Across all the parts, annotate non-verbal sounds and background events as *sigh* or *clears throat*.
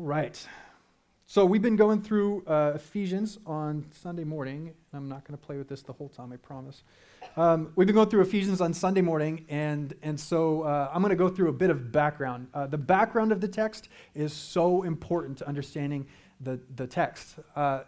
Right. So we've been going through uh, Ephesians on Sunday morning. I'm not going to play with this the whole time, I promise. Um, we've been going through Ephesians on Sunday morning, and, and so uh, I'm going to go through a bit of background. Uh, the background of the text is so important to understanding the, the text. Uh,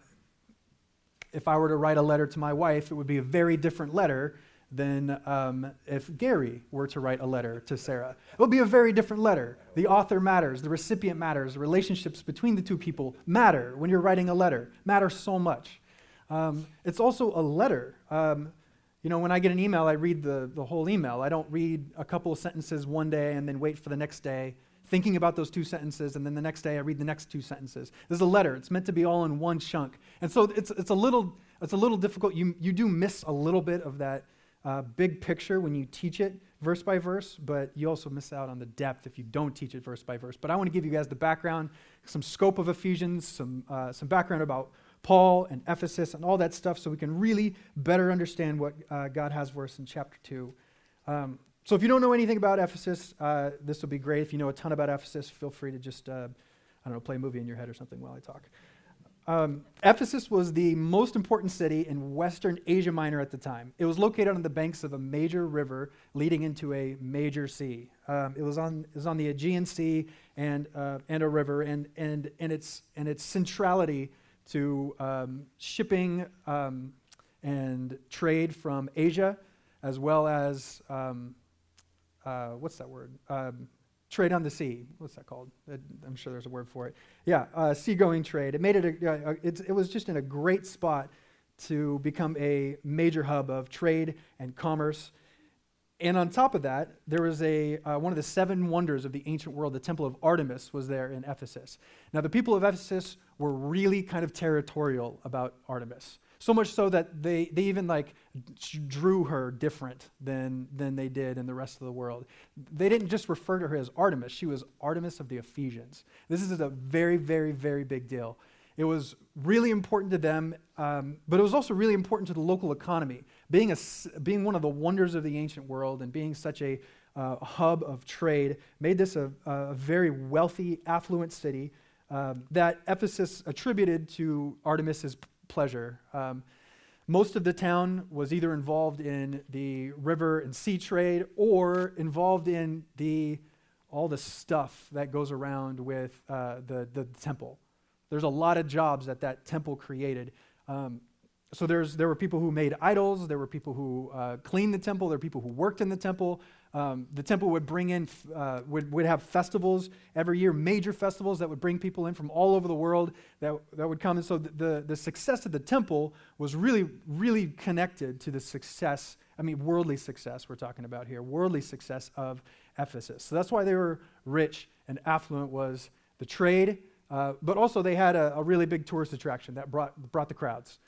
if I were to write a letter to my wife, it would be a very different letter than um, if Gary were to write a letter to Sarah. It would be a very different letter. The author matters, the recipient matters, relationships between the two people matter when you're writing a letter, matter so much. Um, it's also a letter. Um, you know, when I get an email, I read the, the whole email. I don't read a couple of sentences one day and then wait for the next day, thinking about those two sentences, and then the next day I read the next two sentences. This is a letter. It's meant to be all in one chunk. And so it's, it's, a, little, it's a little difficult. You, you do miss a little bit of that uh, big picture when you teach it verse by verse, but you also miss out on the depth if you don't teach it verse by verse. But I want to give you guys the background, some scope of Ephesians, some, uh, some background about Paul and Ephesus and all that stuff so we can really better understand what uh, God has for us in chapter 2. Um, so if you don't know anything about Ephesus, uh, this will be great. If you know a ton about Ephesus, feel free to just, uh, I don't know, play a movie in your head or something while I talk. Um, Ephesus was the most important city in Western Asia Minor at the time. It was located on the banks of a major river leading into a major sea. Um, it, was on, it was on the Aegean Sea and, uh, and a river, and, and, and, its, and its centrality to um, shipping um, and trade from Asia, as well as, um, uh, what's that word? Trade on the sea. What's that called? I'm sure there's a word for it. Yeah, uh, seagoing trade. It made it. A, it, it was just in a great spot to become a major hub of trade and commerce. And on top of that, there was a uh, one of the seven wonders of the ancient world. The temple of Artemis was there in Ephesus. Now, the people of Ephesus were really kind of territorial about Artemis. So much so that they, they even like drew her different than, than they did in the rest of the world. They didn't just refer to her as Artemis, she was Artemis of the Ephesians. This is a very, very, very big deal. It was really important to them, um, but it was also really important to the local economy. Being, a, being one of the wonders of the ancient world and being such a uh, hub of trade made this a, a very wealthy, affluent city um, that Ephesus attributed to Artemis's pleasure. Um, most of the town was either involved in the river and sea trade or involved in the all the stuff that goes around with uh, the, the temple. There's a lot of jobs that that temple created. Um, so there's, there were people who made idols, there were people who uh, cleaned the temple, there were people who worked in the temple. Um, the temple would bring in, uh, would, would have festivals every year, major festivals that would bring people in from all over the world that, that would come. And so the, the, the success of the temple was really, really connected to the success, I mean, worldly success we're talking about here, worldly success of Ephesus. So that's why they were rich and affluent was the trade, uh, but also they had a, a really big tourist attraction that brought, brought the crowds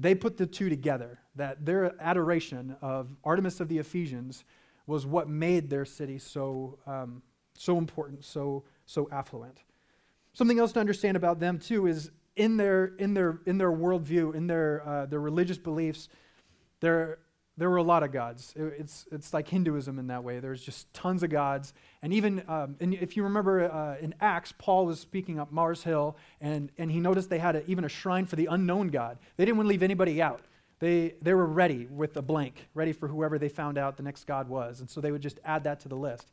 they put the two together that their adoration of Artemis of the Ephesians was what made their city so, um, so important, so, so affluent. Something else to understand about them, too, is in their, in their, in their worldview, in their, uh, their religious beliefs, there, there were a lot of gods. It, it's, it's like Hinduism in that way. There's just tons of gods. And even um, and if you remember uh, in Acts, Paul was speaking up Mars Hill, and, and he noticed they had a, even a shrine for the unknown God. They didn't want to leave anybody out. They, they were ready with a blank, ready for whoever they found out the next God was. And so they would just add that to the list.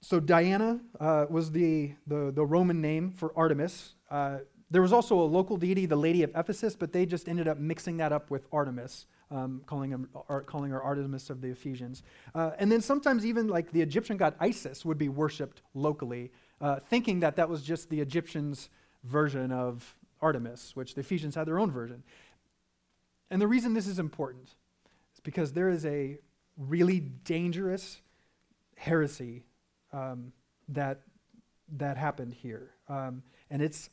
So Diana uh, was the, the, the, Roman name for Artemis. Uh, there was also a local deity, the Lady of Ephesus, but they just ended up mixing that up with Artemis, um, calling, him, calling her Artemis of the Ephesians. Uh, and then sometimes even like the Egyptian god Isis would be worshipped locally, uh, thinking that that was just the Egyptians' version of Artemis, which the Ephesians had their own version. And the reason this is important is because there is a really dangerous heresy um, that, that happened here. Um, and it's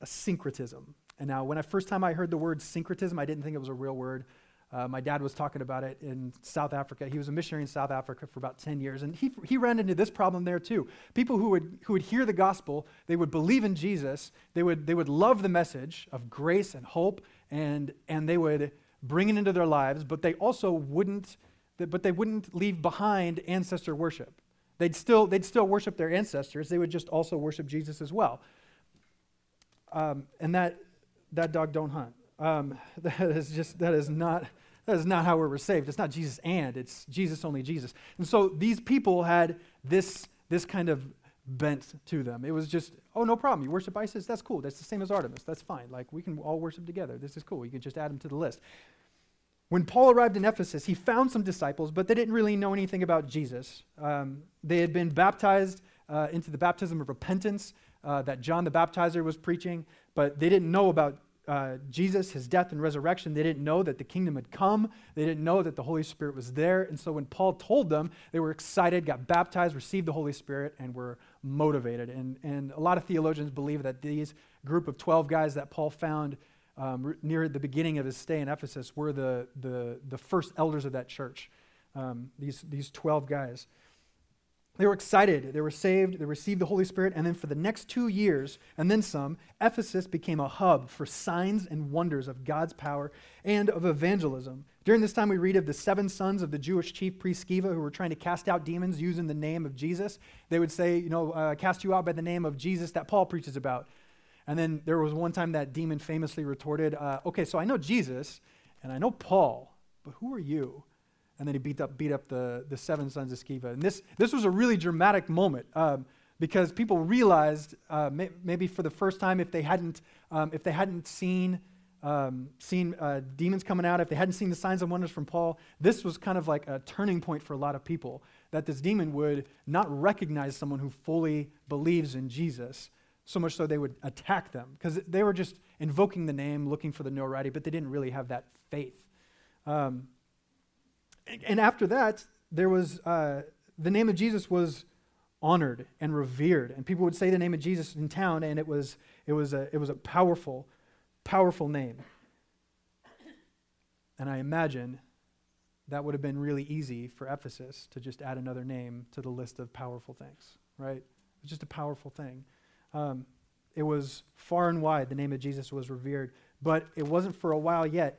a syncretism. And now, when I first time I heard the word syncretism, I didn't think it was a real word. Uh, my dad was talking about it in South Africa. He was a missionary in South Africa for about 10 years, and he, he ran into this problem there too. People who would, who would hear the gospel, they would believe in Jesus, they would, they would love the message of grace and hope, and, and they would bring it into their lives, but they also wouldn't, but they wouldn't leave behind ancestor worship. They'd still, they'd still worship their ancestors. They would just also worship Jesus as well. Um, and that, that dog don't hunt. Um, *laughs* that is just, that is not, that is not how we were saved. It's not Jesus and, it's Jesus only Jesus. And so these people had this, this kind of bent to them. It was just, oh, no problem. You worship Isis? That's cool. That's the same as Artemis. That's fine. Like, we can all worship together. This is cool. You can just add them to the list. When Paul arrived in Ephesus, he found some disciples, but they didn't really know anything about Jesus. Um, they had been baptized uh, into the baptism of repentance uh, that John the Baptizer was preaching, but they didn't know about uh, Jesus, his death and resurrection. They didn't know that the kingdom had come. They didn't know that the Holy Spirit was there. And so when Paul told them, they were excited, got baptized, received the Holy Spirit, and were motivated. And, and a lot of theologians believe that these group of 12 guys that Paul found um, near the beginning of his stay in Ephesus were the, the, the first elders of that church, um, these, these 12 guys. They were excited. They were saved. They received the Holy Spirit. And then for the next two years, and then some, Ephesus became a hub for signs and wonders of God's power and of evangelism. During this time, we read of the seven sons of the Jewish chief priest Sceva who were trying to cast out demons using the name of Jesus. They would say, you know, uh, cast you out by the name of Jesus that Paul preaches about. And then there was one time that demon famously retorted, uh, okay, so I know Jesus and I know Paul, but who are you? And then he beat up, beat up the, the seven sons of Sceva. And this, this was a really dramatic moment um, because people realized, uh, may, maybe for the first time, if they hadn't, um, if they hadn't seen, um, seen uh, demons coming out, if they hadn't seen the signs and wonders from Paul, this was kind of like a turning point for a lot of people that this demon would not recognize someone who fully believes in Jesus, so much so they would attack them because they were just invoking the name, looking for the notoriety, but they didn't really have that faith. Um, and after that, there was uh, the name of Jesus was honored and revered, and people would say the name of Jesus in town, and it was it was a it was a powerful, powerful name. And I imagine that would have been really easy for Ephesus to just add another name to the list of powerful things, right? It's just a powerful thing. Um, it was far and wide, the name of Jesus was revered, but it wasn't for a while yet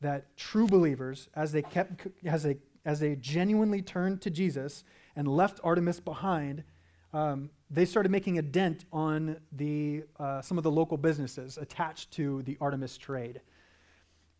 that true believers, as they kept, as they, as they genuinely turned to Jesus and left Artemis behind, um, they started making a dent on the, uh, some of the local businesses attached to the Artemis trade.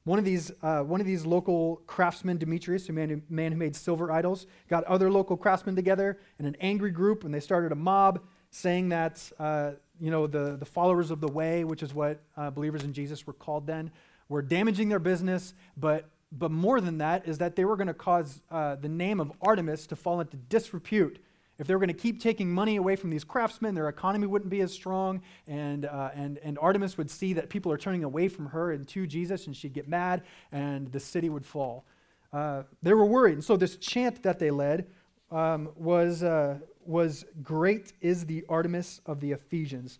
One of these, uh, one of these local craftsmen, Demetrius, a man who, man who made silver idols, got other local craftsmen together in an angry group, and they started a mob saying that uh, you know the, the followers of the way, which is what uh, believers in Jesus were called then, were damaging their business, but, but more than that is that they were going to cause uh, the name of Artemis to fall into disrepute. If they were going to keep taking money away from these craftsmen, their economy wouldn't be as strong, and, uh, and, and Artemis would see that people are turning away from her and to Jesus, and she'd get mad, and the city would fall. Uh, they were worried. And so, this chant that they led um, was, uh, was Great is the Artemis of the Ephesians.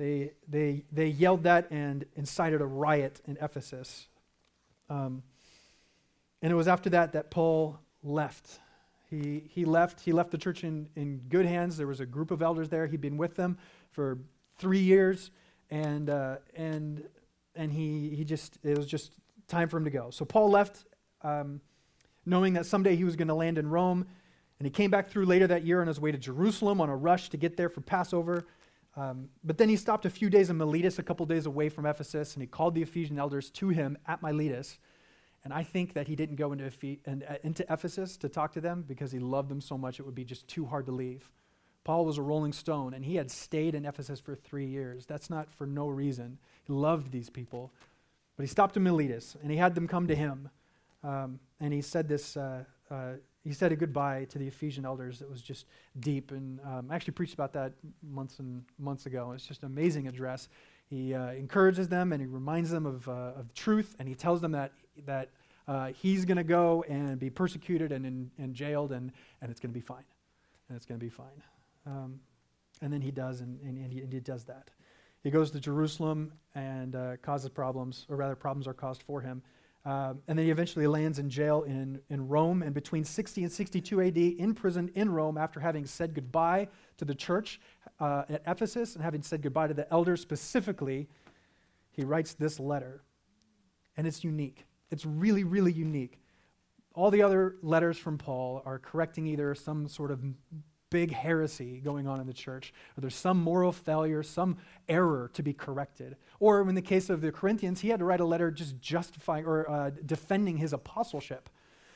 They, they, they yelled that and incited a riot in Ephesus. Um, and it was after that that Paul left. He, he left. He left the church in, in good hands. There was a group of elders there. He'd been with them for three years, and, uh, and, and he, he just, it was just time for him to go. So Paul left, um, knowing that someday he was going to land in Rome. And he came back through later that year on his way to Jerusalem on a rush to get there for Passover. Um, but then he stopped a few days in Miletus, a couple days away from Ephesus, and he called the Ephesian elders to him at Miletus. And I think that he didn't go into, Ephes- uh, into Ephesus to talk to them because he loved them so much it would be just too hard to leave. Paul was a rolling stone, and he had stayed in Ephesus for three years. That's not for no reason. He loved these people. But he stopped in Miletus, and he had them come to him. Um, and he said this uh, uh, he said a goodbye to the Ephesian elders that was just deep. And um, I actually preached about that months and months ago. It's just an amazing address. He uh, encourages them and he reminds them of, uh, of truth, and he tells them that, that uh, he's going to go and be persecuted and, and, and jailed, and, and it's going to be fine. And it's going to be fine. Um, and then he does, and, and, and, he, and, he, does that. He goes to Jerusalem and uh, causes problems, or rather, problems are caused for him. Um, and then he eventually lands in jail in, in Rome. And between 60 and 62 AD, imprisoned in Rome after having said goodbye to the church uh, at Ephesus and having said goodbye to the elders specifically, he writes this letter. And it's unique. It's really, really unique. all the other letters from Paul are correcting either some sort of big heresy going on in the church, or there's some moral failure, some error to be corrected. Or in the case of the Corinthians, he had to write a letter just justifying or uh, defending his apostleship.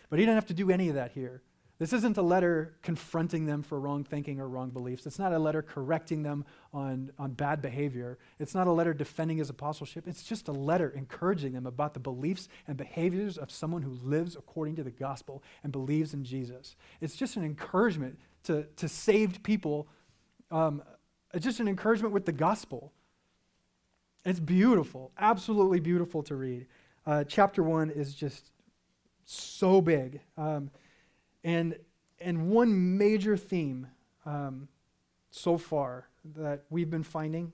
But he didn't have to do any of that here. This isn't a letter confronting them for wrong thinking or wrong beliefs. It's not a letter correcting them on, on bad behavior. It's not a letter defending his apostleship. It's just a letter encouraging them about the beliefs and behaviors of someone who lives according to the gospel and believes in Jesus. It's just an encouragement to, to saved people. Um, it's just an encouragement with the gospel. It's beautiful, absolutely beautiful to read. Uh, chapter one is just so big. Um, and, and one major theme um, so far that we've been finding,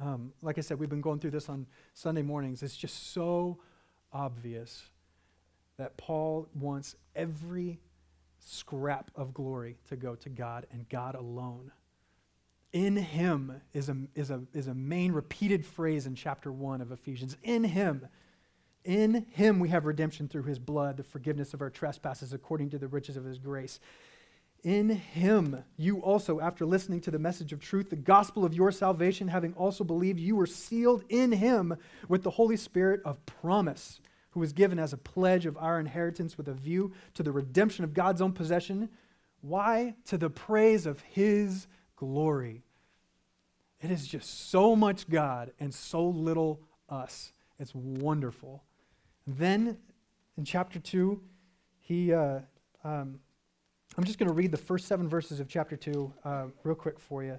um, like I said, we've been going through this on Sunday mornings, it's just so obvious that Paul wants every scrap of glory to go to God and God alone. In him is a, is, a, is a main repeated phrase in chapter 1 of Ephesians. In him in him we have redemption through his blood, the forgiveness of our trespasses according to the riches of his grace. In him you also, after listening to the message of truth, the gospel of your salvation, having also believed, you were sealed in him with the Holy Spirit of promise, who was given as a pledge of our inheritance with a view to the redemption of God's own possession. Why? To the praise of his glory. It is just so much God and so little us. It's wonderful. Then in chapter 2, he, uh, um, I'm just going to read the first seven verses of chapter 2 uh, real quick for you.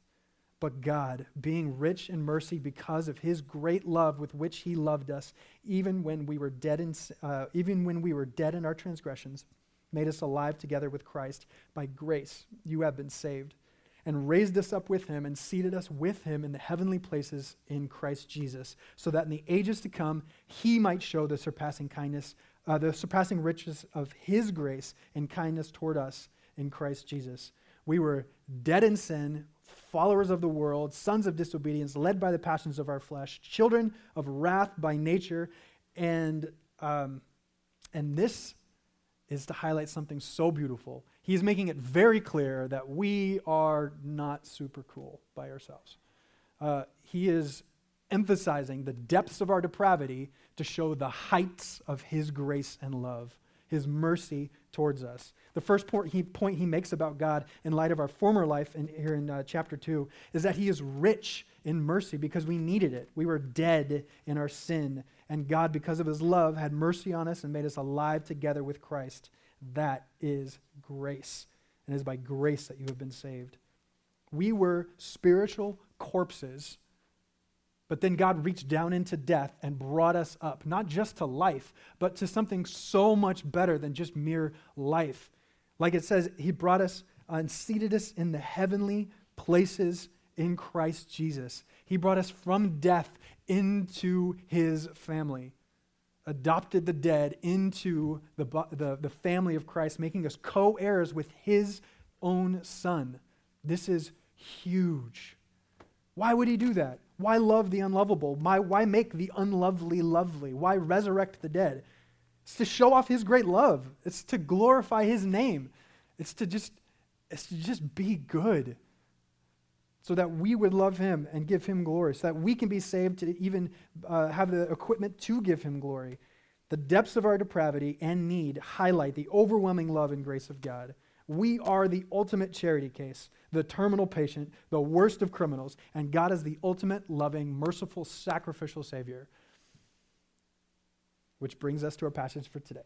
But God, being rich in mercy because of his great love with which he loved us, even when we were dead in, uh, even when we were dead in our transgressions, made us alive together with Christ. By grace you have been saved and raised us up with him and seated us with him in the heavenly places in Christ Jesus, so that in the ages to come he might show the surpassing kindness, uh, the surpassing riches of his grace and kindness toward us in Christ Jesus. We were dead in sin, followers of the world, sons of disobedience, led by the passions of our flesh, children of wrath by nature, and um, and this is to highlight something so beautiful. He's making it very clear that we are not super cool by ourselves. Uh, he is emphasizing the depths of our depravity to show the heights of his grace and love, his mercy towards us. The first point he, point he makes about God in light of our former life in, here in uh, chapter 2 is that he is rich in mercy because we needed it. We were dead in our sin, and God, because of his love, had mercy on us and made us alive together with Christ. That is grace. And it is by grace that you have been saved. We were spiritual corpses, but then God reached down into death and brought us up, not just to life, but to something so much better than just mere life. Like it says, He brought us uh, and seated us in the heavenly places in Christ Jesus. He brought us from death into his family, adopted the dead into the, the, the family of Christ, making us co heirs with his own son. This is huge. Why would he do that? Why love the unlovable? Why, why make the unlovely lovely? Why resurrect the dead? It's to show off his great love. It's to glorify his name. It's to just, it's to just be good so that we would love him and give him glory, so that we can be saved to even uh, have the equipment to give him glory. The depths of our depravity and need highlight the overwhelming love and grace of God. We are the ultimate charity case, the terminal patient, the worst of criminals, and God is the ultimate loving, merciful, sacrificial Savior. Which brings us to our passage for today.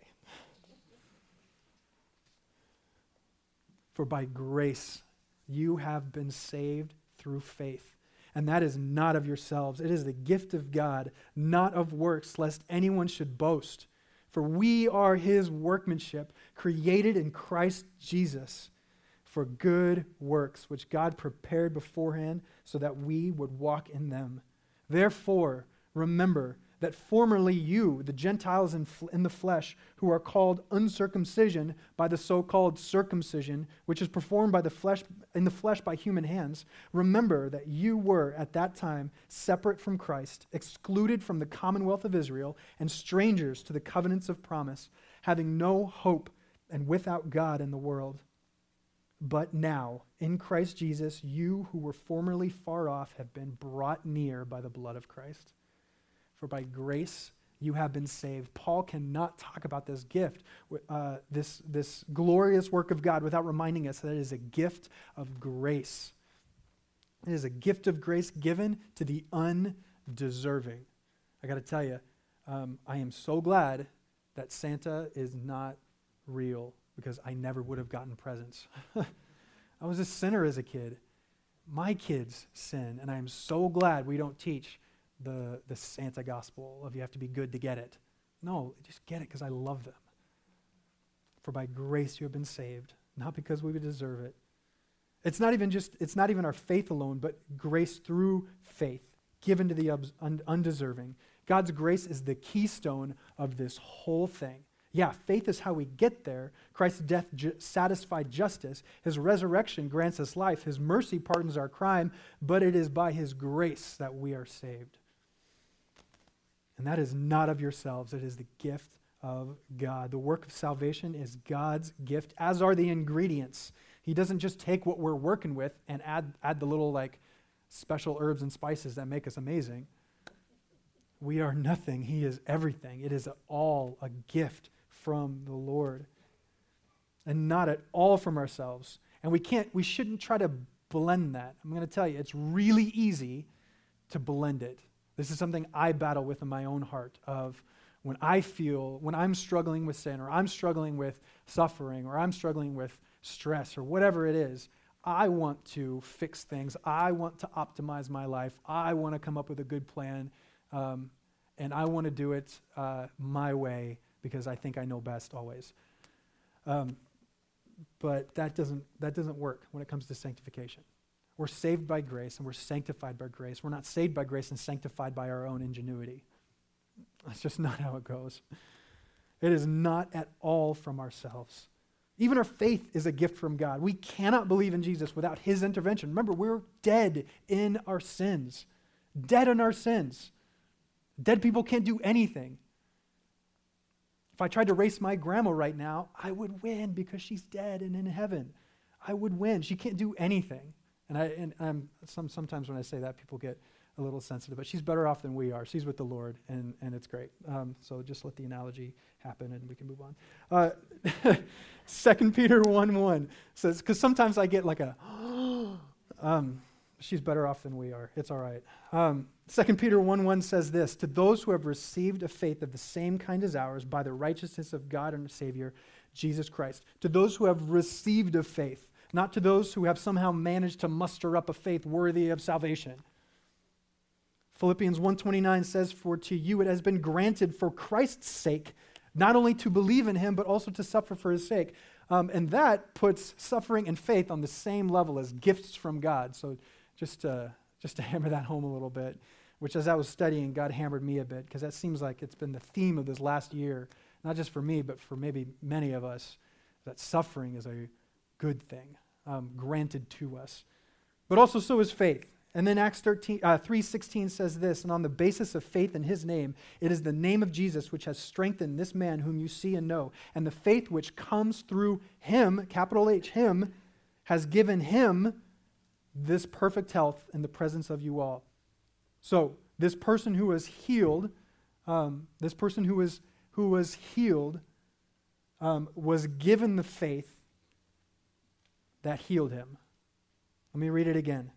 For by grace you have been saved through faith. And that is not of yourselves. It is the gift of God, not of works, lest anyone should boast. For we are his workmanship, created in Christ Jesus for good works, which God prepared beforehand so that we would walk in them. Therefore, remember that formerly you, the Gentiles in, in, the flesh, who are called uncircumcision by the so called circumcision, which is performed by the flesh, in the flesh by human hands, remember that you were at that time separate from Christ, excluded from the commonwealth of Israel, and strangers to the covenants of promise, having no hope and without God in the world. But now, in Christ Jesus, you who were formerly far off have been brought near by the blood of Christ. For by grace you have been saved. Paul cannot talk about this gift, uh, this, this glorious work of God, without reminding us that it is a gift of grace. It is a gift of grace given to the undeserving. I got to tell you, um, I am so glad that Santa is not real because I never would have gotten presents. *laughs* I was a sinner as a kid. My kids sin, and I am so glad we don't teach the, the Santa gospel of you have to be good to get it. No, just get it because I love them. For by grace you have been saved, not because we would deserve it. It's not even just, it's not even our faith alone, but grace through faith given to the undeserving. God's grace is the keystone of this whole thing. Yeah, faith is how we get there. Christ's death ju- satisfied justice. His resurrection grants us life. His mercy pardons our crime, but it is by His grace that we are saved. And that is not of yourselves, it is the gift of God. The work of salvation is God's gift, as are the ingredients. He doesn't just take what we're working with and add, add the little like special herbs and spices that make us amazing. We are nothing. He is everything. It is all a gift from the Lord and not at all from ourselves. And we can't, we shouldn't try to blend that. I'm going to tell you, it's really easy to blend it. This is something I battle with in my own heart of when I feel, when I'm struggling with sin or I'm struggling with suffering or I'm struggling with stress or whatever it is, I want to fix things. I want to optimize my life. I want to come up with a good plan. Um, and I want to do it uh, my way because I think I know best always. Um, but that doesn't, that doesn't work when it comes to sanctification. We're saved by grace and we're sanctified by grace. We're not saved by grace and sanctified by our own ingenuity. That's just not how it goes. It is not at all from ourselves. Even our faith is a gift from God. We cannot believe in Jesus without his intervention. Remember, we're dead in our sins. Dead in our sins. Dead people can't do anything. If I tried to race my grandma right now, I would win because she's dead and in heaven. I would win. She can't do anything. And, I, and I'm, some, sometimes when I say that, people get a little sensitive, but she's better off than we are. She's with the Lord, and, and it's great. Um, so just let the analogy happen, and we can move on. Uh, *laughs* 2 Peter 1 1 says, because sometimes I get like a, *gasps* um, she's better off than we are. It's all right. Um, 2 Peter 1 1 says this To those who have received a faith of the same kind as ours by the righteousness of God and Savior, Jesus Christ. To those who have received a faith, not to those who have somehow managed to muster up a faith worthy of salvation. Philippians 1:29 says for to you it has been granted for Christ's sake not only to believe in him but also to suffer for his sake. Um, and that puts suffering and faith on the same level as gifts from God. So just to, just to *laughs* hammer that home a little bit, which as I was studying, God hammered me a bit because that seems like it's been the theme of this last year, not just for me, but for maybe many of us, that suffering is a good thing um, granted to us. But also so is faith. And then Acts 13, uh, 3.16 says this, and on the basis of faith in his name, it is the name of Jesus which has strengthened this man whom you see and know. And the faith which comes through him, capital H, him, has given him this perfect health in the presence of you all. So this person who was healed, um, this person who was, who was healed um, was given the faith that healed him. Let me read it again.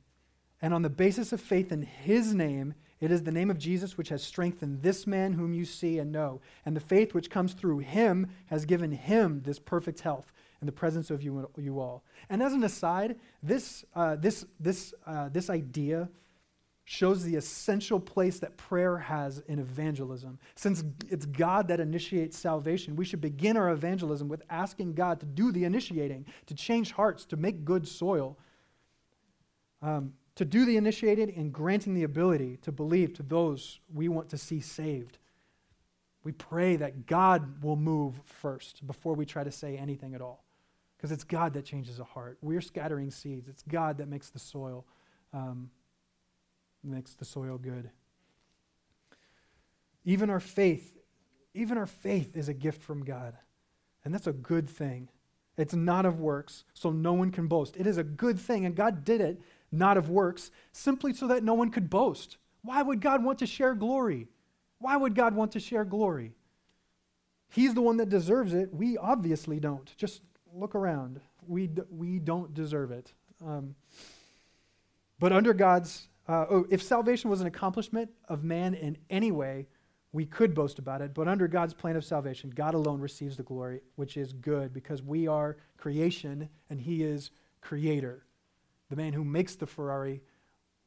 And on the basis of faith in his name, it is the name of Jesus which has strengthened this man whom you see and know. And the faith which comes through him has given him this perfect health in the presence of you, you all. And as an aside, this, uh, this, this, uh, this idea shows the essential place that prayer has in evangelism. Since it's God that initiates salvation, we should begin our evangelism with asking God to do the initiating, to change hearts, to make good soil, um, to do the initiating and granting the ability to believe to those we want to see saved. We pray that God will move first before we try to say anything at all. Because it's God that changes a heart. We're scattering seeds, it's God that makes the soil. Um, makes the soil good. Even our faith, even our faith is a gift from God. And that's a good thing. It's not of works, so no one can boast. It is a good thing, and God did it not of works, simply so that no one could boast. Why would God want to share glory? Why would God want to share glory? He's the one that deserves it. We obviously don't. Just look around. We, d- we don't deserve it. Um, but under God's uh, oh, if salvation was an accomplishment of man in any way, we could boast about it. But under God's plan of salvation, God alone receives the glory, which is good because we are creation and He is creator. The man who makes the Ferrari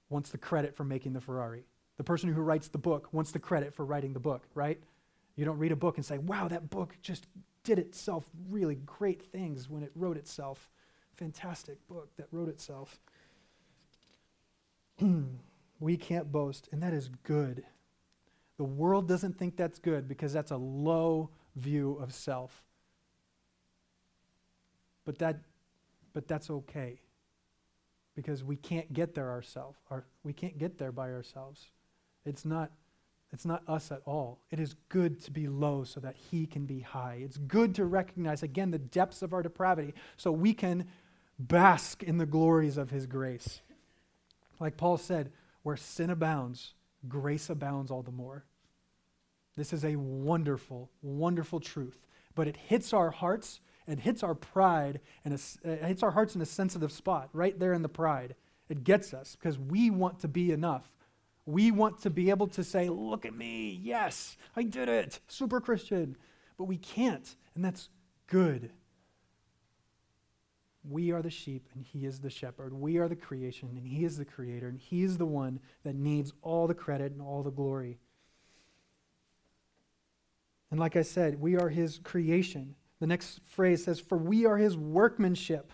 wants the credit for making the Ferrari. The person who writes the book wants the credit for writing the book, right? You don't read a book and say, wow, that book just did itself really great things when it wrote itself. Fantastic book that wrote itself. *clears throat* we can't boast, and that is good. The world doesn't think that's good because that's a low view of self. But that but that's okay. Because we can't get there ourselves. Our, we can't get there by ourselves. It's not it's not us at all. It is good to be low so that he can be high. It's good to recognize again the depths of our depravity so we can bask in the glories of his grace. Like Paul said, where sin abounds, grace abounds all the more. This is a wonderful, wonderful truth. But it hits our hearts and hits our pride and uh, it hits our hearts in a sensitive spot, right there in the pride. It gets us because we want to be enough. We want to be able to say, Look at me. Yes, I did it. Super Christian. But we can't. And that's good. We are the sheep and he is the shepherd. We are the creation and he is the creator and he is the one that needs all the credit and all the glory. And like I said, we are his creation. The next phrase says, For we are his workmanship.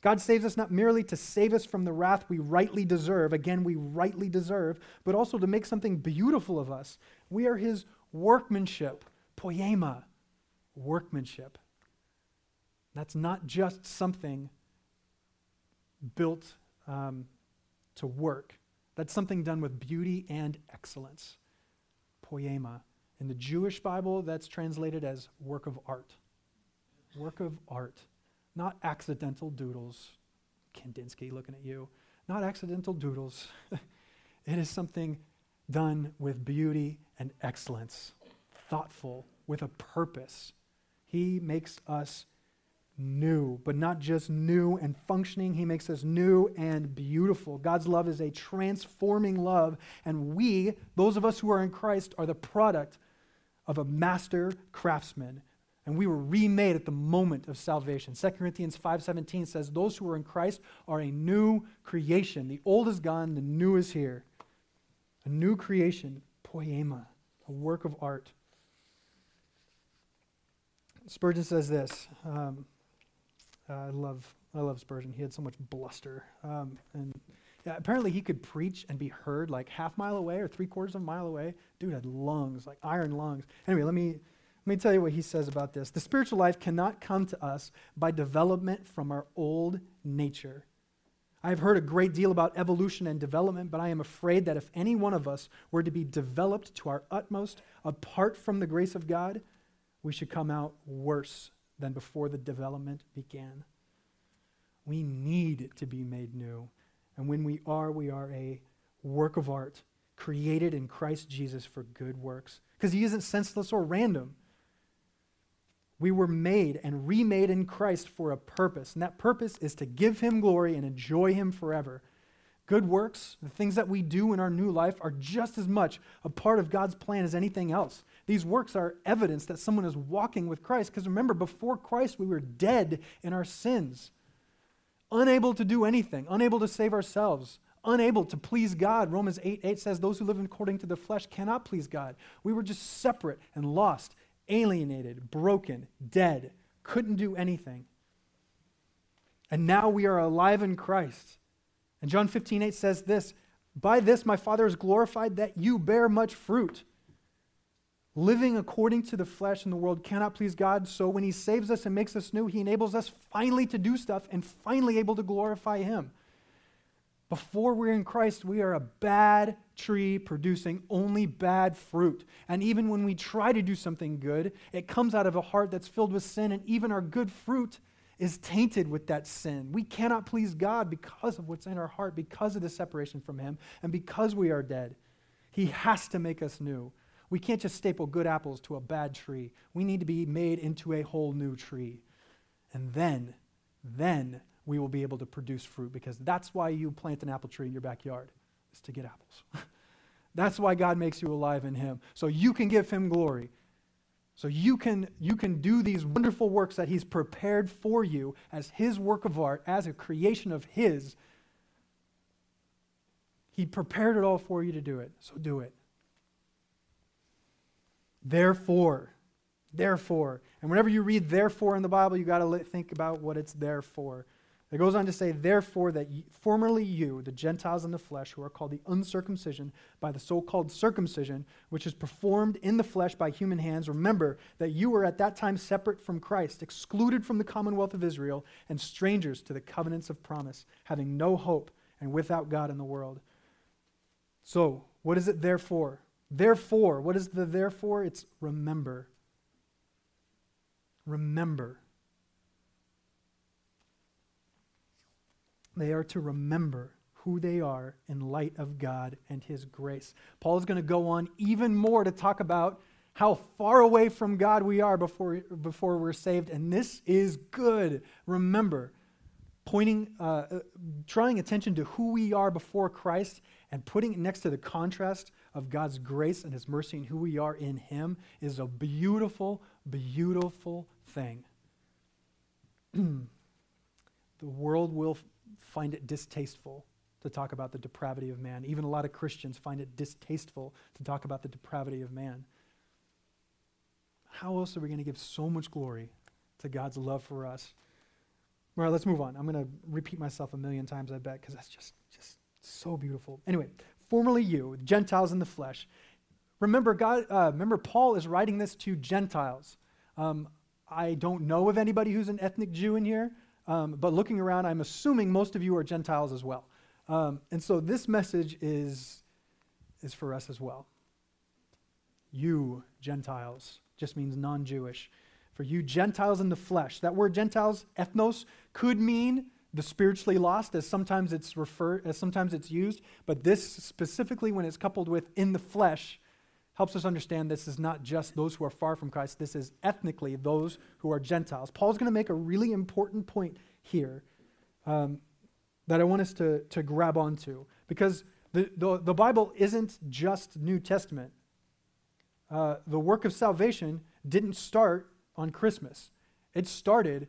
God saves us not merely to save us from the wrath we rightly deserve, again, we rightly deserve, but also to make something beautiful of us. We are his workmanship, poema, workmanship. That's not just something built um, to work. That's something done with beauty and excellence. Poema. In the Jewish Bible, that's translated as work of art. Work of art. Not accidental doodles. Kandinsky looking at you. Not accidental doodles. *laughs* it is something done with beauty and excellence, thoughtful, with a purpose. He makes us new, but not just new and functioning. He makes us new and beautiful. God's love is a transforming love, and we, those of us who are in Christ, are the product of a master craftsman. And we were remade at the moment of salvation. 2 Corinthians 5:17 says, "Those who are in Christ are a new creation. The old is gone, the new is here." A new creation, poema, a work of art. Spurgeon says this um, uh, I love I love Spurgeon. He had so much bluster, um, and yeah, apparently he could preach and be heard like half mile away or three quarters of a mile away. Dude had lungs, like iron lungs. Anyway, let me let me tell you what he says about this. The spiritual life cannot come to us by development from our old nature. I have heard a great deal about evolution and development, but I am afraid that if any one of us were to be developed to our utmost apart from the grace of God, we should come out worse than before the development began. We need to be made new. And when we are, we are a work of art created in Christ Jesus for good works. Because he isn't senseless or random. We were made and remade in Christ for a purpose. And that purpose is to give him glory and enjoy him forever. Good works, the things that we do in our new life, are just as much a part of God's plan as anything else. These works are evidence that someone is walking with Christ. Because remember, before Christ, we were dead in our sins, unable to do anything, unable to save ourselves, unable to please God. Romans 8 8 says, Those who live according to the flesh cannot please God. We were just separate and lost, alienated, broken, dead, couldn't do anything. And now we are alive in Christ. And John 15 8 says this By this my Father is glorified that you bear much fruit. Living according to the flesh in the world cannot please God. So when He saves us and makes us new, He enables us finally to do stuff and finally able to glorify Him. Before we're in Christ, we are a bad tree producing only bad fruit. And even when we try to do something good, it comes out of a heart that's filled with sin, and even our good fruit is tainted with that sin. We cannot please God because of what's in our heart, because of the separation from Him, and because we are dead. He has to make us new. We can't just staple good apples to a bad tree. We need to be made into a whole new tree. And then, then we will be able to produce fruit because that's why you plant an apple tree in your backyard, is to get apples. *laughs* that's why God makes you alive in Him. So you can give Him glory. So you can, you can do these wonderful works that He's prepared for you as His work of art, as a creation of His. He prepared it all for you to do it. So do it. Therefore, therefore. And whenever you read therefore in the Bible, you got to think about what it's there for. It goes on to say, therefore, that formerly you, the Gentiles in the flesh, who are called the uncircumcision by the so called circumcision, which is performed in the flesh by human hands, remember that you were at that time separate from Christ, excluded from the commonwealth of Israel, and strangers to the covenants of promise, having no hope and without God in the world. So, what is it therefore? Therefore, what is the therefore? It's remember. Remember. They are to remember who they are in light of God and His grace. Paul is going to go on even more to talk about how far away from God we are before, before we're saved, and this is good. Remember, pointing, uh, uh drawing attention to who we are before Christ and putting it next to the contrast of God's grace and His mercy and who we are in Him is a beautiful, beautiful thing. *clears throat* the world will find it distasteful to talk about the depravity of man. Even a lot of Christians find it distasteful to talk about the depravity of man. How else are we going to give so much glory to God's love for us? All right, let's move on. I'm going to repeat myself a million times, I bet, because that's just, just so beautiful. Anyway, formerly you, Gentiles in the flesh. Remember, God. Uh, remember, Paul is writing this to Gentiles. Um, I don't know of anybody who's an ethnic Jew in here, um, but looking around, I'm assuming most of you are Gentiles as well. Um, and so this message is, is for us as well. You, Gentiles, just means non Jewish. For you, Gentiles in the flesh. That word Gentiles, ethnos, could mean the spiritually lost, as sometimes it's referred, as sometimes it's used, but this specifically, when it's coupled with in the flesh, helps us understand this is not just those who are far from Christ, this is ethnically those who are Gentiles. Paul's going to make a really important point here um, that I want us to, to grab onto because the, the, the Bible isn't just New Testament. Uh, the work of salvation didn't start on Christmas, it started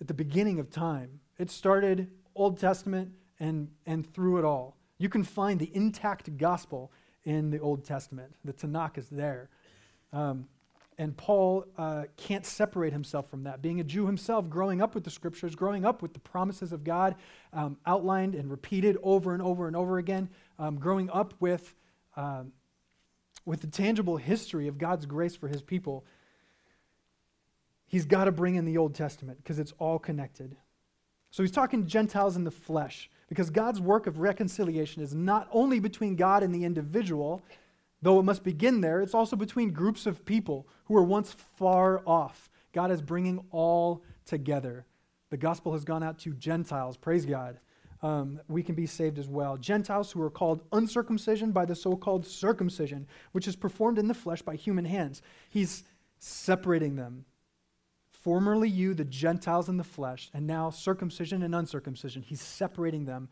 at the beginning of time. It started Old Testament and, and through it all. You can find the intact gospel in the Old Testament. The Tanakh is there. Um, and Paul uh, can't separate himself from that. Being a Jew himself, growing up with the scriptures, growing up with the promises of God um, outlined and repeated over and over and over again, um, growing up with, um, with the tangible history of God's grace for his people, he's got to bring in the Old Testament because it's all connected. So he's talking Gentiles in the flesh. Because God's work of reconciliation is not only between God and the individual, though it must begin there, it's also between groups of people who were once far off. God is bringing all together. The gospel has gone out to Gentiles. Praise God. Um, we can be saved as well. Gentiles who are called uncircumcision by the so called circumcision, which is performed in the flesh by human hands. He's separating them Formerly you, the Gentiles in the flesh, and now circumcision and uncircumcision. He's separating them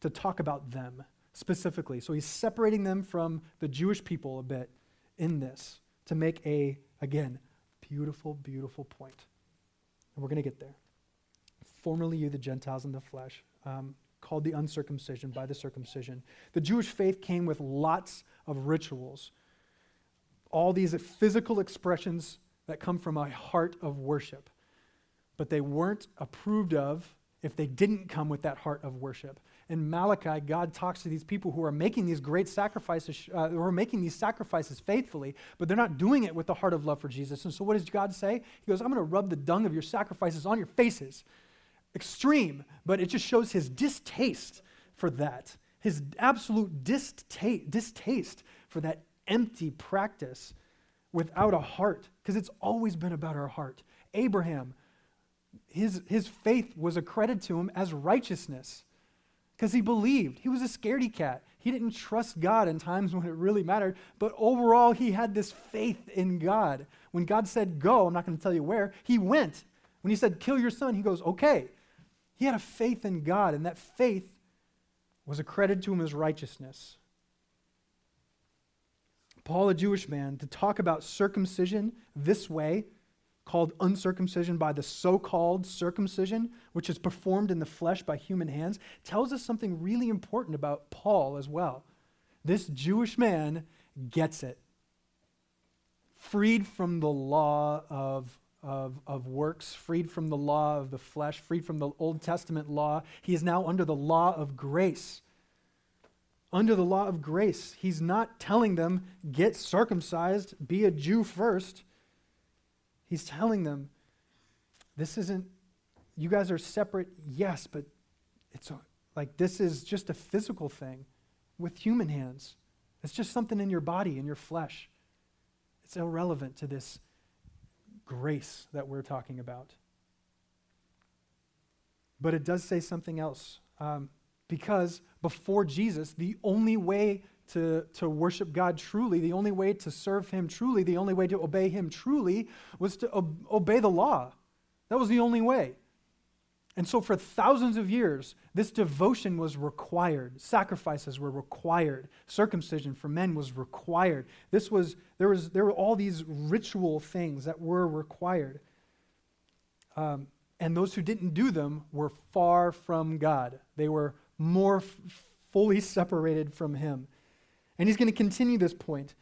to talk about them specifically. So he's separating them from the Jewish people a bit in this to make a, again, beautiful, beautiful point. And we're going to get there. Formerly you, the Gentiles in the flesh, um, called the uncircumcision by the circumcision. The Jewish faith came with lots of rituals, all these physical expressions that come from a heart of worship. But they weren't approved of if they didn't come with that heart of worship. In Malachi, God talks to these people who are making these great sacrifices, uh, who are making these sacrifices faithfully, but they're not doing it with the heart of love for Jesus. And so, what does God say? He goes, I'm going to rub the dung of your sacrifices on your faces. Extreme, but it just shows his distaste for that, his absolute distaste, distaste for that empty practice without a heart, because it's always been about our heart. Abraham, his, his faith was accredited to him as righteousness because he believed. He was a scaredy cat. He didn't trust God in times *laughs* when it really mattered, but overall, he had this faith in God. When God said, Go, I'm not going to tell you where, he went. When he said, Kill your son, he goes, Okay. He had a faith in God, and that faith was accredited to him as righteousness. Paul, a Jewish man, to talk about circumcision this way, called uncircumcision by the so called circumcision, which is performed in the flesh by human hands, tells us something really important about Paul as well. This Jewish man gets it. Freed from the law of, of, of works, freed from the law of the flesh, freed from the Old Testament law, he is now under the law of grace under the law of grace. He's not telling them, get circumcised, be a Jew first. He's telling them, this isn't, you guys are separate, yes, but it's like this is just a physical thing with human hands. It's just something in your body, in your flesh. It's irrelevant to this grace that we're talking about. But it does say something else. Um, because before Jesus, the only way to, to worship God truly, the only way to serve Him truly, the only way to obey Him truly was to ob- obey the law. That was the only way. And so, for thousands of years, this devotion was required. Sacrifices were required. Circumcision for men was required. This was, there, was, there were all these ritual things that were required. Um, and those who didn't do them were far from God. They were more f- fully separated from Him. And he's going to continue this point.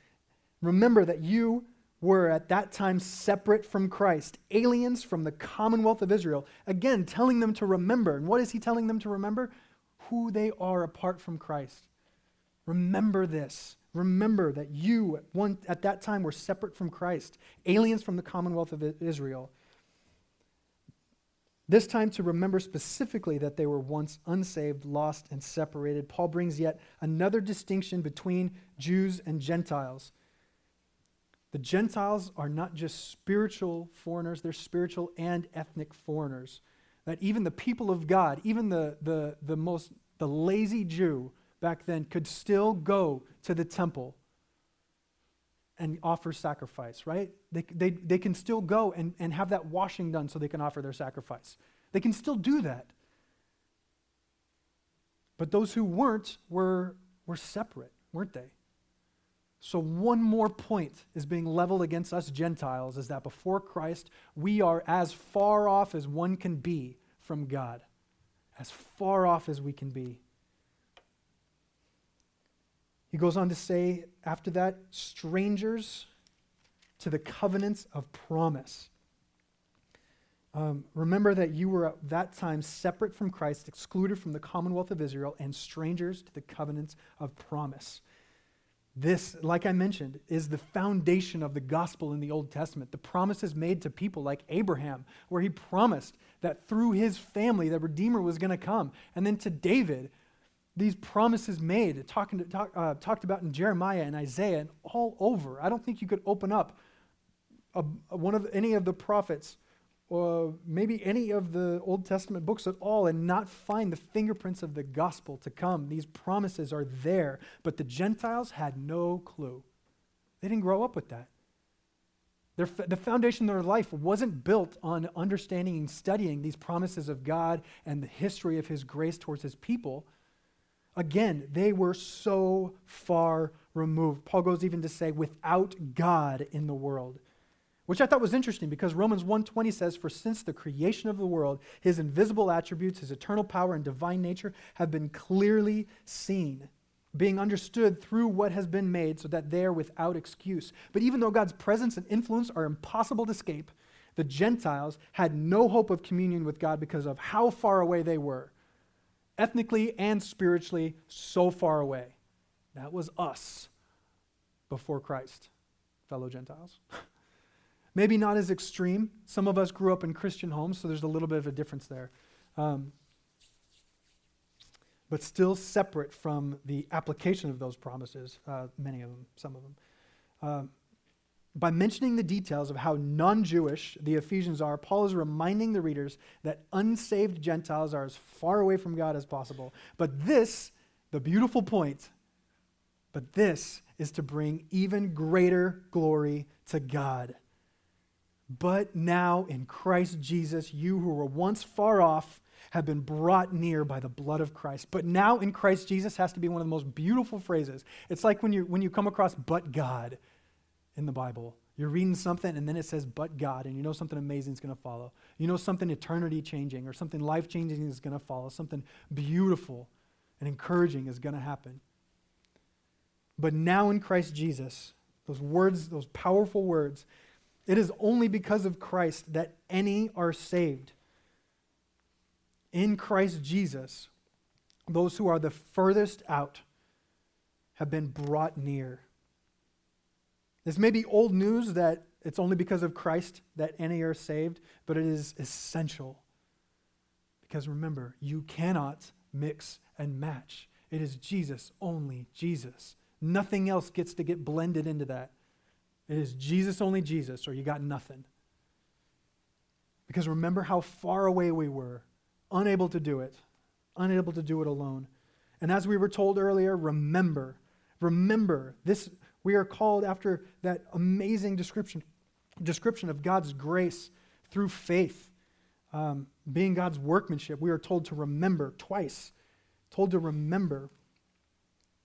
Remember that you were at that time separate from Christ, aliens from the commonwealth of Israel. Again, telling them to remember. And what is he telling them to remember? Who they are apart from Christ. Remember this. Remember that you one, at that time were separate from Christ, aliens from the commonwealth of Israel. This time to remember specifically that they were once unsaved, lost, and separated. Paul brings yet another distinction between Jews and Gentiles. The Gentiles are not just spiritual foreigners, they're spiritual and ethnic foreigners. That even the people of God, even the, the, the most the lazy Jew back then could still go to the temple and offer sacrifice, right? They, they, they can still go and, and have that washing done so they can offer their sacrifice. They can still do that. But those who weren't were, were separate, weren't they? So, one more point is being leveled against us Gentiles is that before Christ, we are as far off as one can be from God. As far off as we can be. He goes on to say, after that, strangers to the covenants of promise. Um, remember that you were at that time separate from Christ, excluded from the commonwealth of Israel, and strangers to the covenants of promise. This, like I mentioned, is the foundation of the gospel in the Old Testament. The promises made to people like Abraham, where he promised that through his family the Redeemer was going to come. And then to David, these promises made, talking to, talk, uh, talked about in Jeremiah and Isaiah and all over. I don't think you could open up a, a, one of any of the prophets or maybe any of the Old Testament books at all and not find the fingerprints of the gospel to come. These promises are there, but the Gentiles had no clue. They didn't grow up with that. Their, the foundation of their life wasn't built on understanding and studying these promises of God and the history of His grace towards His people. Again, they were so far removed. Paul goes even to say, without God in the world. which I thought was interesting because Romans 1:20 says for since the creation of the world his invisible attributes his eternal power and divine nature have been clearly seen being understood through what has been made so that they are without excuse. But even though God's presence and influence are impossible to escape, the Gentiles had no hope of communion with God because of how far away they were, ethnically and spiritually, so far away. That was us before Christ, fellow Gentiles. *laughs* Maybe not as extreme. Some of us grew up in Christian homes, so there's a little bit of a difference there. Um, but still separate from the application of those promises, uh, many of them, some of them. Um, by mentioning the details of how non Jewish the Ephesians are, Paul is reminding the readers that unsaved Gentiles are as far away from God as possible. But this, the beautiful point, but this is to bring even greater glory to God. But now in Christ Jesus, you who were once far off have been brought near by the blood of Christ. But now in Christ Jesus has to be one of the most beautiful phrases. It's like when you, when you come across but God in the Bible. You're reading something and then it says but God, and you know something amazing is going to follow. You know something eternity changing or something life changing is going to follow. Something beautiful and encouraging is going to happen. But now in Christ Jesus, those words, those powerful words, it is only because of Christ that any are saved in Christ Jesus, those who are the furthest out have been brought near. This may be old news that it's only because of Christ that any are saved, but it is essential. Because remember, you cannot mix and match. It is Jesus, only Jesus. Nothing else gets to get blended into that. It is Jesus, only Jesus, or you got nothing. Because remember how far away we were unable to do it, unable to do it alone. And as we were told earlier, remember, remember this. We are called after that amazing description, description of God's grace through faith, um, being God's workmanship. We are told to remember twice, told to remember.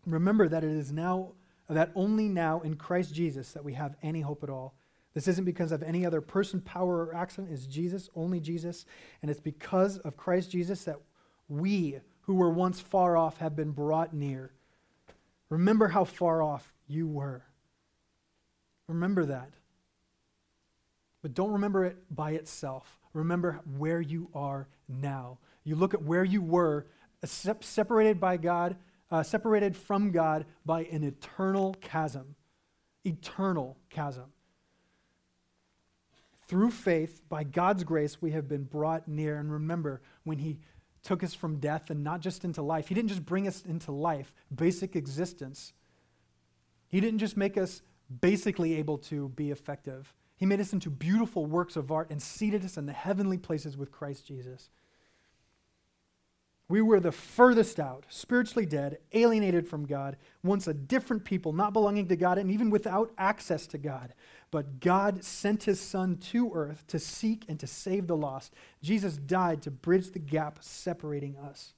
Remember that it is now, that only now in Christ Jesus that we have any hope at all. This isn't because of any other person, power, or accident. It's Jesus, only Jesus. And it's because of Christ Jesus that we, who were once far off, have been brought near. Remember how far off you were. Remember that. But don't remember it by itself. Remember where you are now. You look at where you were, separated by God, uh, separated from God by an eternal chasm. Eternal chasm. Through faith, by God's grace, we have been brought near. And remember, when He took us from death and not just into life, He didn't just bring us into life, basic existence. He didn't just make us basically able to be effective. He made us into beautiful works of art and seated us in the heavenly places with Christ Jesus. We were the furthest out, spiritually dead, alienated from God, once a different people, not belonging to God, and even without access to God. But God sent his Son to earth to seek and to save the lost. Jesus died to bridge the gap separating us.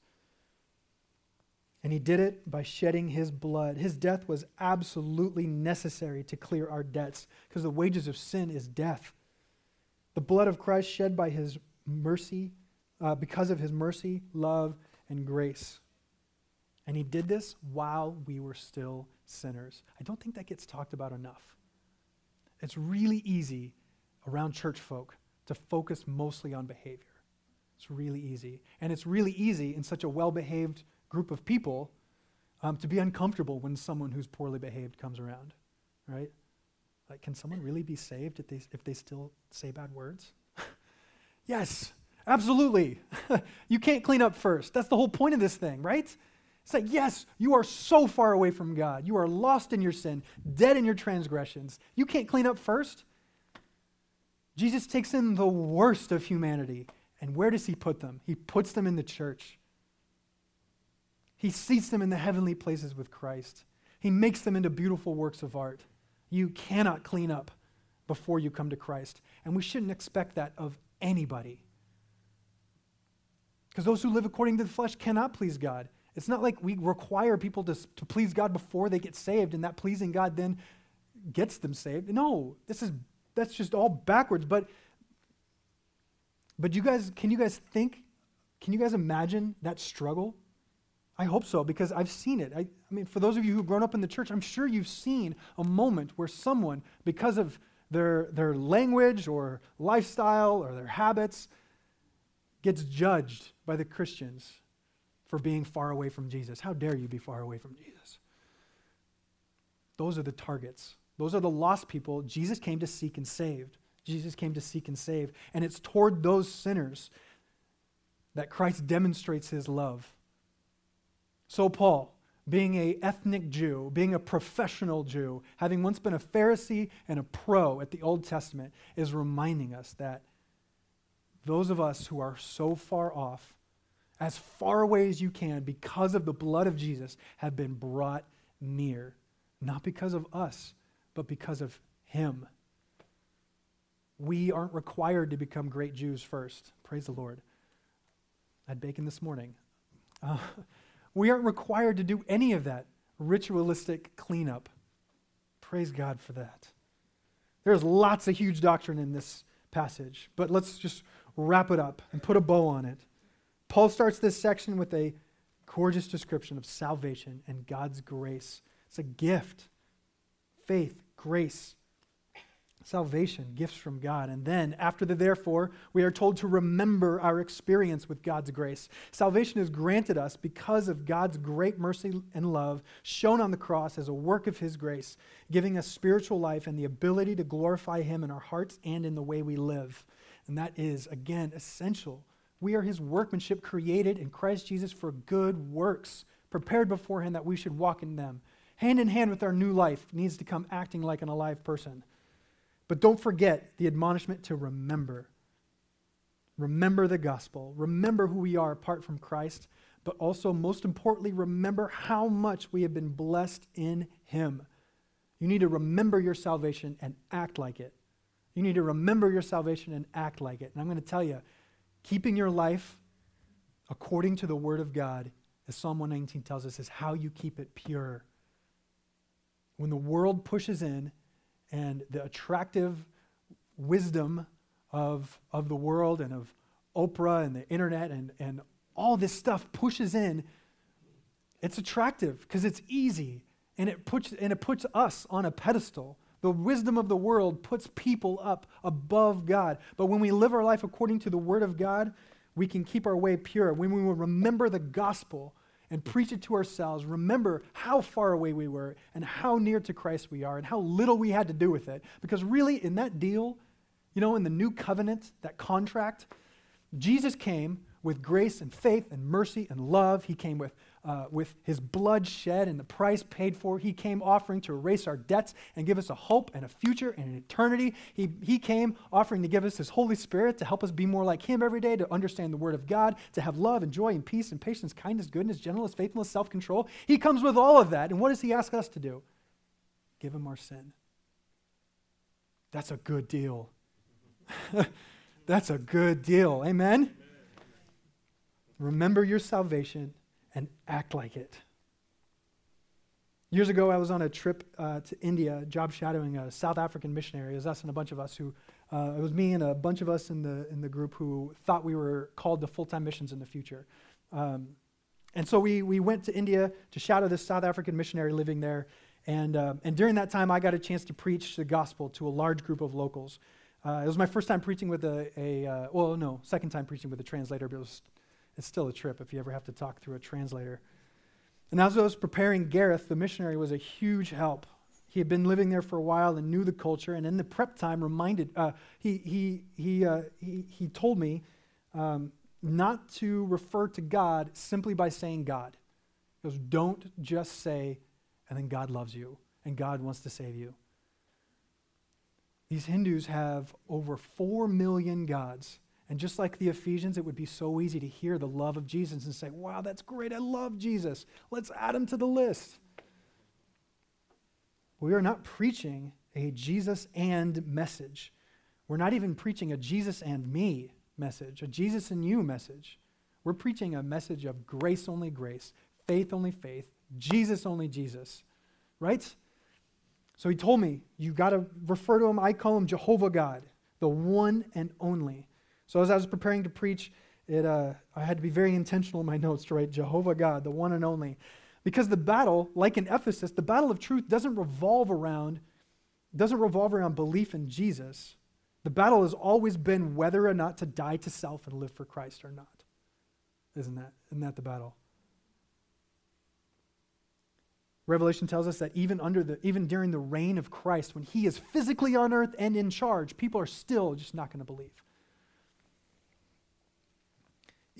And he did it by shedding his blood. His death was absolutely necessary to clear our debts because the wages of sin is death. The blood of Christ shed by his mercy uh, because of his mercy, love, and grace. And he did this while we were still sinners. I don't think that gets talked about enough. It's really easy around church folk to focus mostly on behavior. It's really easy. And it's really easy in such a well behaved group of people um, to be uncomfortable when someone who's poorly behaved comes around, right? Like, can someone really be saved if they, if they still say bad words? *laughs* yes, Absolutely. *laughs* you can't clean up first. That's the whole point of this thing, right? It's like, yes, you are so far away from God. You are lost in your sin, dead in your transgressions. You can't clean up first. Jesus takes in the worst of humanity. And where does he put them? He puts them in the church. He seats them in the heavenly places with Christ. He makes them into beautiful works of art. You cannot clean up before you come to Christ. And we shouldn't expect that of anybody. Because those who live according to the flesh cannot please God. It's not like we require people to, to please God before they get saved, and that pleasing God then gets them saved. No, this is that's just all backwards. But but you guys, can you guys think? Can you guys imagine that struggle? I hope so because I've seen it. I, I, mean, for those of you who've grown up in the church, I'm sure you've seen a moment where someone, because of their, their language or lifestyle or their habits, gets judged by the Christians for being far away from Jesus. How dare you be far away from Jesus? Those are the targets. Those are the lost people Jesus came to seek and save. Jesus came to seek and save. And it's toward those sinners that Christ demonstrates his love. So, Paul, being a ethnic Jew, being a professional Jew, having once been a Pharisee and a pro at the Old Testament, is reminding us that those of us who are so far off, as far away as you can, because of the blood of Jesus, have been brought near. Not because of us, but because of Him. We aren't required to become great Jews first. Praise the Lord. I had bacon this morning. Uh, we aren't required to do any of that ritualistic cleanup. Praise God for that. There's lots of huge doctrine in this passage, but let's just wrap it up and put a bow on it. Paul starts this section with a gorgeous description of salvation and God's grace. It's a gift faith, grace, salvation, gifts from God. And then, after the therefore, we are told to remember our experience with God's grace. Salvation is granted us because of God's great mercy and love shown on the cross as a work of His grace, giving us spiritual life and the ability to glorify Him in our hearts and in the way we live. And that is, again, essential. We are His workmanship created in Christ Jesus for good works, prepared beforehand that we should walk in them. Hand in hand with our new life needs to come acting like an alive person. But don't forget the admonishment to remember. Remember the gospel. Remember who we are apart from Christ, but also, most importantly, remember how much we have been blessed in Him. You need to remember your salvation and act like it. You need to remember your salvation and act like it. And I'm going to tell you, keeping your life according to the Word of God, as Psalm 119 tells us, is how you keep it pure. When the world pushes in and the attractive wisdom of, of the world and of Oprah and the internet and, and all this stuff pushes in, it's attractive because it's easy and it, puts, and it puts us on a pedestal. The wisdom of the world puts people up above God. But when we live our life according to the Word of God, we can keep our way pure. When we remember the gospel and preach it to ourselves, remember how far away we were and how near to Christ we are and how little we had to do with it. Because really, in that deal, you know, in the new covenant, that contract, Jesus came with grace and faith and mercy and love. He came with uh, with his blood shed and the price paid for. He came offering to erase our debts and give us a hope and a future and an eternity. He, he came offering to give us his Holy Spirit to help us be more like him every day, to understand the Word of God, to have love and joy and peace and patience, kindness, goodness, gentleness, faithfulness, self control. He comes with all of that. And what does he ask us to do? Give him our sin. That's a good deal. *laughs* That's a good deal. Amen? Amen? Remember your salvation and act like it. Years ago, I was on a trip uh, to India, job shadowing a South African missionary. It was us and a bunch of us who, uh, it was me and a bunch of us in the, in the group who thought we were called to full time missions in the future. Um, and so we, we went to India to shadow this South African missionary living there. And, uh, and during that time, I got a chance to preach the gospel to a large group of locals. Uh, it was my first time preaching with a, a uh, well, no, second time preaching with a translator, but it was it's still a trip if you ever have to talk through a translator. And as I was preparing Gareth, the missionary was a huge help. He had been living there for a while and knew the culture, and in the prep time, reminded uh, he he he, uh, he he told me um, not to refer to God simply by saying God. He goes, don't just say, and then God loves you and God wants to save you. These Hindus have over four million gods. And just like the Ephesians, it would be so easy to hear the love of Jesus and say, wow, that's great. I love Jesus. Let's add him to the list. We are not preaching a Jesus and message. We're not even preaching a Jesus and me message, a Jesus and you message. We're preaching a message of grace only grace, faith only faith, Jesus only Jesus, right? So he told me, you got to refer to him. I call him Jehovah God, the one and only. So as I was preparing to preach, it, uh, I had to be very intentional in my *laughs* notes to write Jehovah God, the one and only. Because the battle, like in Ephesus, the battle of truth doesn't revolve around doesn't revolve around belief in Jesus. The battle has always been whether or not to die to self and live for Christ or not. Isn't that, isn't that the battle? Revelation tells us that even under the even during the reign of Christ, when he is physically on earth and in charge, people are still just not going to believe.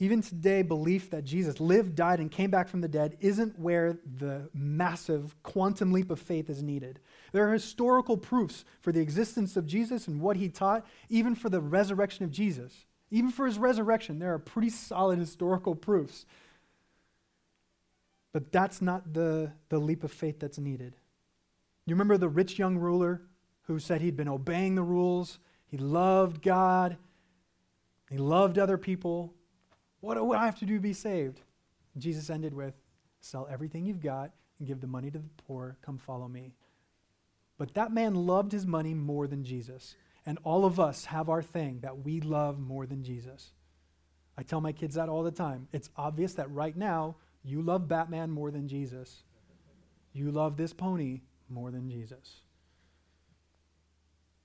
Even today, belief that Jesus lived, died, and came back from the dead isn't where the massive quantum leap of faith is needed. There are historical proofs for the existence of Jesus and what he taught, even for the resurrection of Jesus. Even for his resurrection, there are pretty solid historical proofs. But that's not the, the leap of faith that's needed. You remember the rich young ruler who said he'd been obeying the rules, he loved God, he loved other people, what do I have to do to be saved? Jesus ended with, Sell everything you've got and give the money to the poor. Come follow me. But that man loved his money more than Jesus. And all of us have our thing that we love more than Jesus. I tell my kids that all the time. It's obvious that right now you love Batman more than Jesus. You love this pony more than Jesus.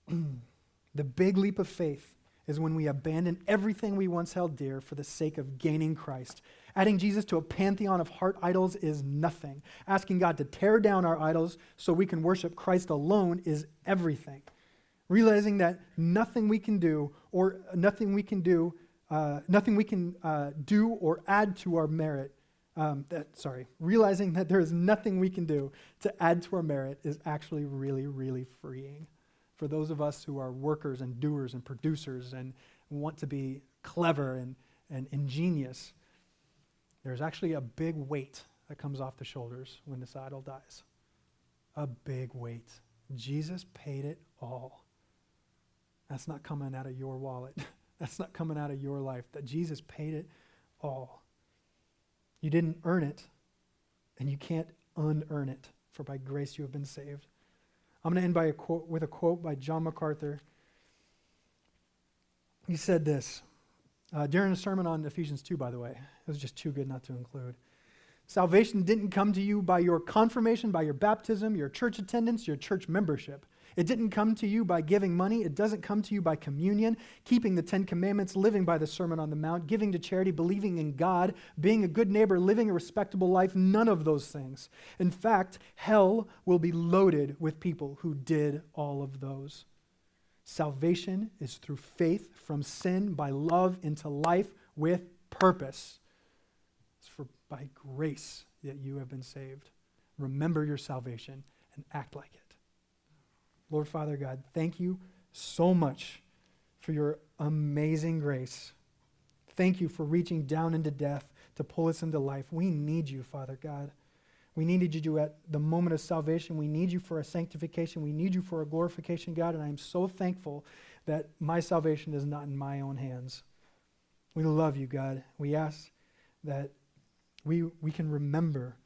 *clears throat* the big leap of faith is when we abandon everything we once held dear for the sake of gaining Christ. Adding Jesus to a pantheon of heart idols is nothing. Asking God to tear down our idols so we can worship Christ alone is everything. Realizing that nothing we can do or nothing we can do, uh, nothing we can uh, do or add to our merit. Um, that, sorry, realizing that there is nothing we can do to add to our merit is actually really, really freeing for those of us who are workers and doers and producers and want to be clever and, and ingenious, there's actually a big weight that comes off the shoulders when this idol dies. A big weight. Jesus paid it all. That's not coming out of your wallet. *laughs* That's not coming out of your life. That Jesus paid it all. You didn't earn it, and you can't unearn it, for by grace you have been saved. I'm going to end by a quote, with a quote by John MacArthur. He said this uh, during a sermon on Ephesians 2, by the way. It was just too good not to include. Salvation didn't come to you by your confirmation, by your baptism, your church attendance, your church membership. It didn't come to you by giving money. It doesn't come to you by communion, keeping the Ten Commandments, living by the Sermon on the Mount, giving to charity, believing in God, being a good neighbor, living a respectable life. None of those things. In fact, hell will be loaded with people who did all of those. Salvation is through faith from sin by love into life with purpose. It's for by grace that you have been saved. Remember your salvation and act like it. Lord Father God, thank you so much for your amazing grace. Thank you for reaching down into death to pull us into life. We need you, Father God. We needed you at the moment of salvation. We need you for a sanctification. We need you for a glorification, God. And I am so thankful that my salvation is not in my own hands. We love you, God. We ask that we, we can remember.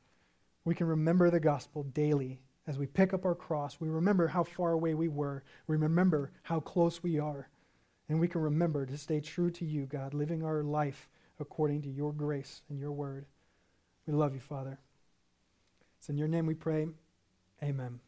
We can remember the gospel daily as we pick up our cross, we remember how far away we were. We remember how close we are. And we can remember to stay true to you, God, living our life according to your grace and your word. We love you, Father. It's in your name we pray. Amen.